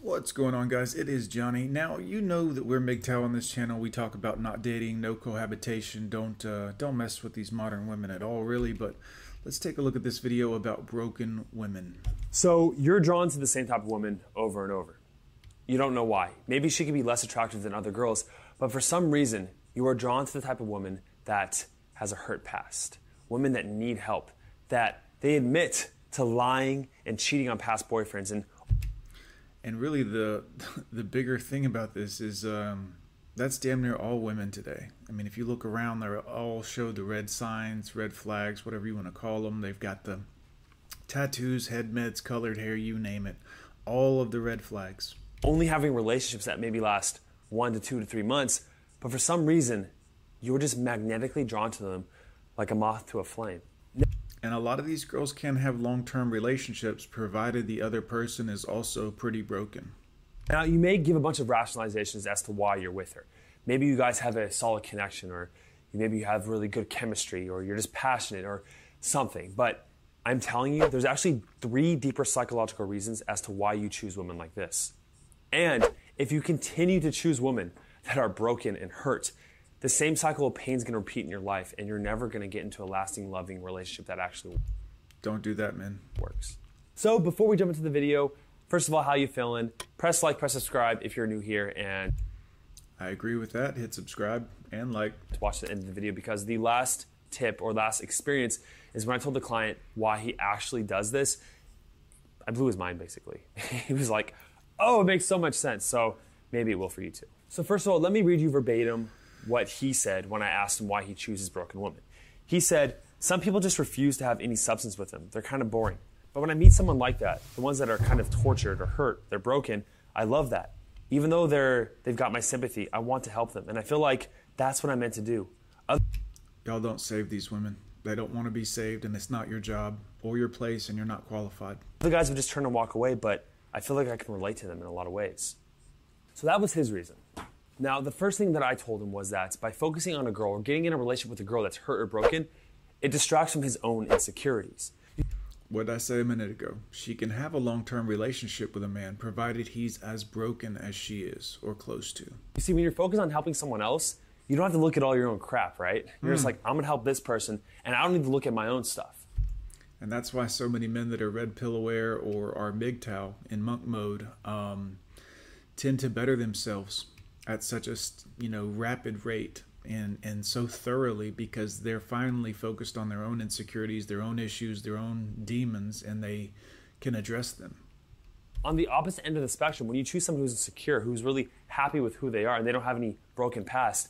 What's going on, guys? It is Johnny. Now you know that we're MGTOW on this channel. We talk about not dating, no cohabitation. Don't uh, don't mess with these modern women at all, really. But let's take a look at this video about broken women. So you're drawn to the same type of woman over and over. You don't know why. Maybe she could be less attractive than other girls, but for some reason you are drawn to the type of woman that has a hurt past, women that need help, that they admit to lying and cheating on past boyfriends and And really, the the bigger thing about this is um, that's damn near all women today. I mean, if you look around, they're all show the red signs, red flags, whatever you want to call them. They've got the tattoos, head meds, colored hair, you name it. All of the red flags. only having relationships that maybe last one to two to three months, but for some reason you're just magnetically drawn to them like a moth to a flame. And a lot of these girls can have long term relationships provided the other person is also pretty broken. Now, you may give a bunch of rationalizations as to why you're with her. Maybe you guys have a solid connection, or maybe you have really good chemistry, or you're just passionate, or something. But I'm telling you, there's actually three deeper psychological reasons as to why you choose women like this. And if you continue to choose women that are broken and hurt, the same cycle of pain is going to repeat in your life, and you're never going to get into a lasting, loving relationship that actually Don't do that, man. works. So before we jump into the video, first of all, how you feeling? Press like, press subscribe if you're new here, and I agree with that. Hit subscribe and like. to watch the end of the video because the last tip or last experience is when I told the client why he actually does this. I blew his mind basically. he was like, "Oh, it makes so much sense." So maybe it will for you too. So first of all, let me read you verbatim what he said when I asked him why he chooses broken women. He said, "Some people just refuse to have any substance with them. They're kind of boring. But when I meet someone like that, the ones that are kind of tortured or hurt, they're broken, I love that. Even though they're they've got my sympathy, I want to help them. And I feel like that's what I'm meant to do. Other Y'all don't save these women. They don't want to be saved, and it's not your job or your place, and you're not qualified. The guys would just turn and walk away, but I feel like I can relate to them in a lot of ways. So that was his reason. Now, the first thing that I told him was that by focusing on a girl or getting in a relationship with a girl that's hurt or broken, it distracts from his own insecurities. What did I say a minute ago? She can have a long term relationship with a man provided he's as broken as she is or close to. You see, when you're focused on helping someone else, you don't have to look at all your own crap, right? You're just like, I'm gonna help this person, and I don't need to look at my own stuff. And that's why so many men that are red pill aware or are MGTOW in monk mode um, tend to better themselves at such a you know rapid rate and and so thoroughly because they're finally focused on their own insecurities, their own issues, their own demons, and they can address them. on the opposite end of the spectrum, when you choose someone who's insecure, who's really happy with who they are, and they don't have any broken past,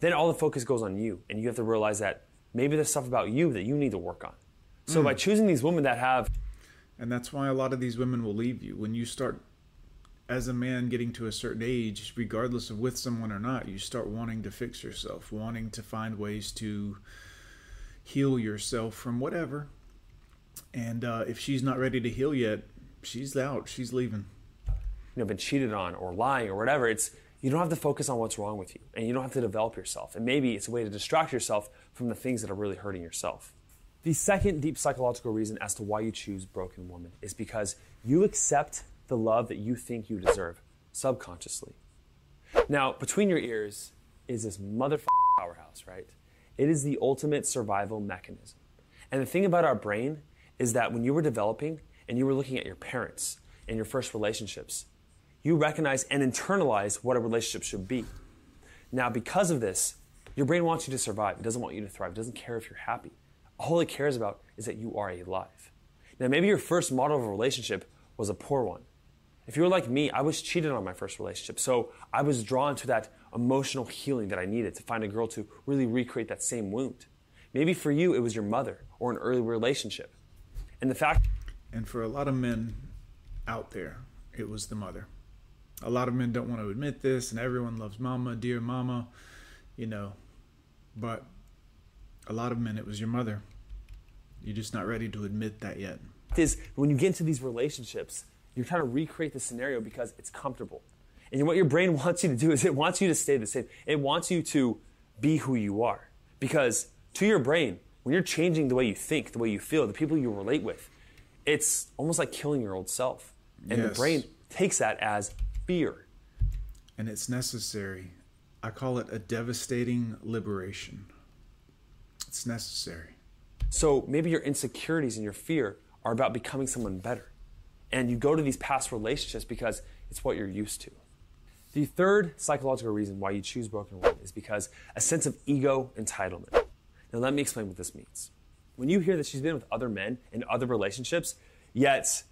then all the focus goes on you, and you have to realize that maybe there's stuff about you that you need to work on. So hmm. by choosing these women that have And that's why a lot of these women will leave you. When you start, as a man getting to a certain age, regardless of with someone or not, you start wanting to fix yourself, wanting to find ways to heal yourself from whatever. And uh, if she's not ready to heal yet, she's out. She's leaving. you know been cheated on or lying or whatever, it's you don't have to focus on what's wrong with you, and you don't have to develop yourself. And maybe it's a way to distract yourself from the things that are really hurting yourself. The second deep psychological reason as to why you choose broken woman is because you accept the love that you think you deserve subconsciously. Now, between your ears is this motherfucking powerhouse, right? It is the ultimate survival mechanism. And the thing about our brain is that when you were developing and you were looking at your parents and your first relationships, you recognize and internalize what a relationship should be. Now, because of this, your brain wants you to survive. It doesn't want you to thrive. It doesn't care if you're happy. All it cares about is that you are alive. Now, maybe your first model of a relationship was a poor one. If you were like me, I was cheated on my first relationship. So I was drawn to that emotional healing that I needed to find a girl to really recreate that same wound. Maybe for you, it was your mother or an early relationship. And the fact And for a lot of men out there, it was the mother. A lot of men don't want to admit this, and everyone loves mama, dear mama, you know. But a lot of men, it was your mother. You're just not ready to admit that yet. is when you get into these relationships, you're trying to recreate the scenario because it's comfortable. And what your brain wants you to do is it wants you to stay the same. It wants you to be who you are. Because to your brain, when you're changing the way you think, the way you feel, the people you relate with, it's almost like killing your old self. And the brain takes that as fear. And it's necessary. I call it a devastating liberation. It's necessary. So maybe your insecurities and your fear are about becoming someone better. And you go to these past relationships because it's what you're used to. The third psychological reason why you choose broken women is because a sense of ego entitlement. Now, let me explain what this means. When you hear that she's been with other men in other relationships, yet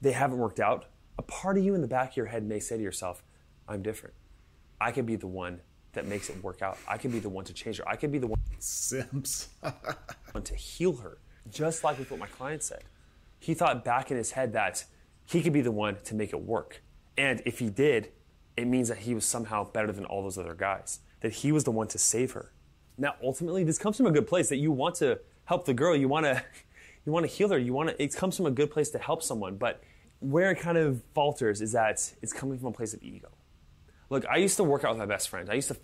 they haven't worked out, a part of you in the back of your head may say to yourself, I'm different. I can be the one that makes it work out. I could be the one to change her. I could be the one, Sims. one to heal her, just like with what my client said. He thought back in his head that he could be the one to make it work. And if he did, it means that he was somehow better than all those other guys, that he was the one to save her. Now, ultimately, this comes from a good place that you want to help the girl, you want to, you want to heal her, you want to. It comes from a good place to help someone, but where it kind of falters is that it's coming from a place of ego. Look, I used to work out with my best friend. I used to.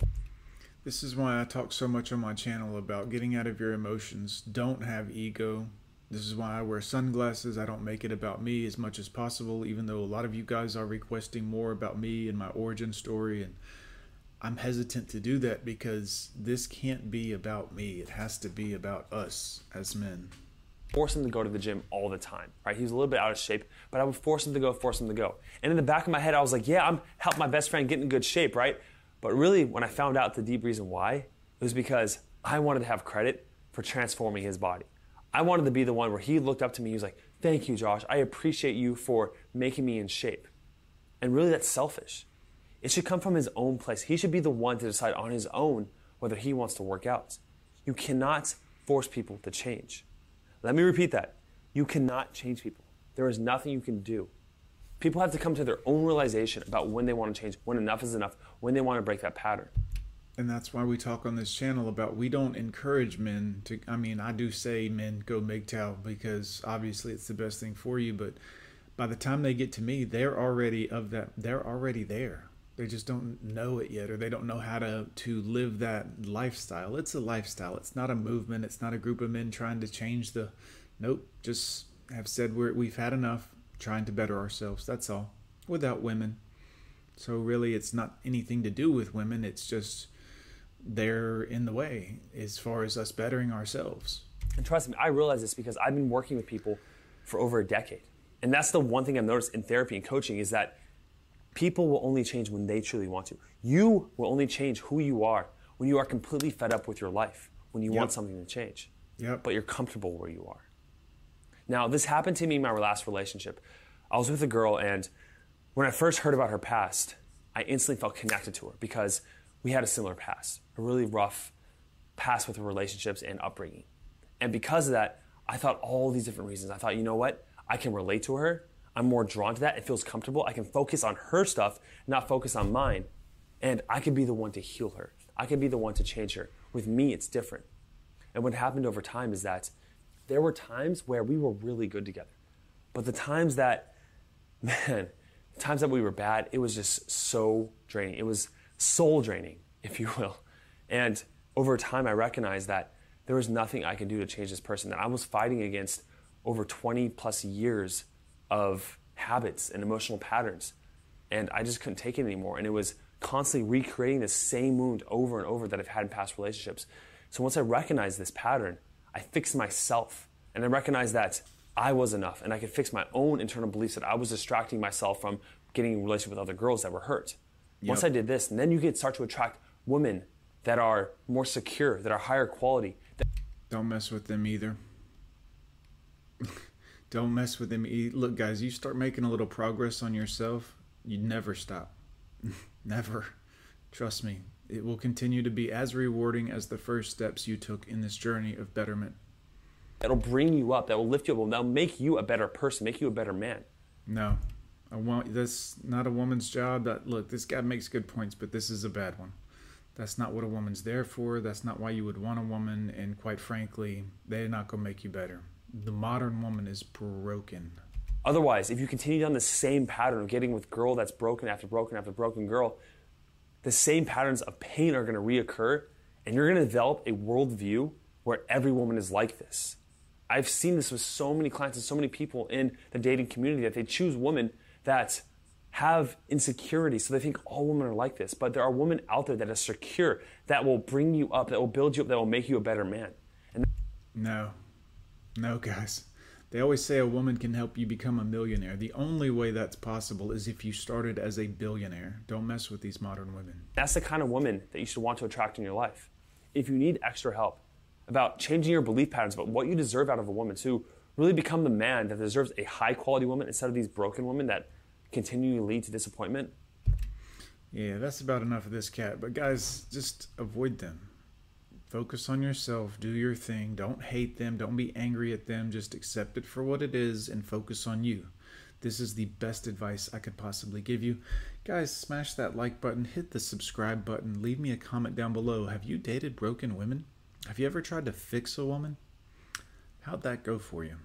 This is why I talk so much on my channel about getting out of your emotions. Don't have ego. This is why I wear sunglasses. I don't make it about me as much as possible, even though a lot of you guys are requesting more about me and my origin story. And I'm hesitant to do that because this can't be about me. It has to be about us as men. force him to go to the gym all the time, right? He was a little bit out of shape, but I would force him to go, force him to go. And in the back of my head, I was like, yeah, I'm helping my best friend get in good shape, right? But really, when I found out the deep reason why, it was because I wanted to have credit for transforming his body. I wanted to be the one where he looked up to me, he was like, thank you, Josh. I appreciate you for making me in shape. And really, that's selfish. It should come from his own place. He should be the one to decide on his own whether he wants to work out. You cannot force people to change. Let me repeat that. You cannot change people. There is nothing you can do. People have to come to their own realization about when they want to change, when enough is enough, when they want to break that pattern. And that's why we talk on this channel about we don't encourage men to. I mean, I do say men go MGTOW because obviously it's the best thing for you, but by the time they get to me, they're already of that. They're already there. They just don't know it yet, or they don't know how to to live that lifestyle. It's a lifestyle. It's not a movement. It's not a group of men trying to change the. Nope. Just have said we're we've had enough. Trying to better ourselves. That's all. Without women. So really, it's not anything to do with women. It's just they're in the way as far as us bettering ourselves. And trust me, I realize this because I've been working with people for over a decade. And that's the one thing I've noticed in therapy and coaching is that people will only change when they truly want to. You will only change who you are when you are completely fed up with your life, when you want something to change. Yep. But you're comfortable where you are. Now, this happened to me in my last relationship. I was with a girl, and when I first heard about her past, I instantly felt connected to her because we had a similar past, a really rough past with relationships and upbringing. And because of that, I thought all these different reasons. I thought, you know what? I can relate to her. I'm more drawn to that. It feels comfortable. I can focus on her stuff, not focus on mine. And I can be the one to heal her. I can be the one to change her. With me, it's different. And what happened over time is that there were times where we were really good together. But the times that, man, the times that we were bad, it was just so draining. It was soul draining, if you will. And over time, I recognized that there was nothing I could do to change this person, that I was fighting against over 20 plus years of habits and emotional patterns. And I just couldn't take it anymore. And it was constantly recreating the same wound over and over that I've had in past relationships. So once I recognized this pattern, I fixed myself. And I recognized that I was enough. And I could fix my own internal beliefs that I was distracting myself from getting in a relationship with other girls that were hurt. Once I did this, and then you can start to attract women that are more secure, that are higher quality, that Don't mess with them either. Don't mess with them. e- Look, guys, you start making a little progress on yourself, you never stop. never. Trust me. It will continue to be as rewarding as the first steps you took in this journey of betterment. that'll bring you up, that will lift you up, that'll make you a better person, make you a better man. No. I want that's not a woman's job. That look, this guy makes good points, but this is a bad one. That's not what a woman's there for. That's not why you would want a woman, and quite frankly, they're not gonna make you better. The modern woman is broken. Otherwise, if you continue down the same pattern of getting with girl that's broken after broken after broken girl, the same patterns of pain are going to reoccur, and you're going to develop a worldview where every woman is like this. I've seen this with so many clients and so many people in the dating community that they choose women that have insecurity, so they think all women are like this. But there are women out there that are secure, that will bring you up, that will build you up, that will make you a better man. And no, no, guys. They always say a woman can help you become a millionaire. The only way that's possible is if you started as a billionaire. Don't mess with these modern women. That's the kind of woman that you should want to attract in your life. If you need extra help about changing your belief patterns about what you deserve out of a woman to really become the man that deserves a high quality woman instead of these broken women that continually lead to disappointment. Yeah, that's about enough of this cat. But guys, just avoid them. Focus on yourself, do your thing. Don't hate them, don't be angry at them. Just accept it for what it is and focus on you. This is the best advice I could possibly give you. Guys, smash that like button, hit the subscribe button, leave me a comment down below. Have you dated broken women? Have you ever tried to fix a woman? How'd that go for you?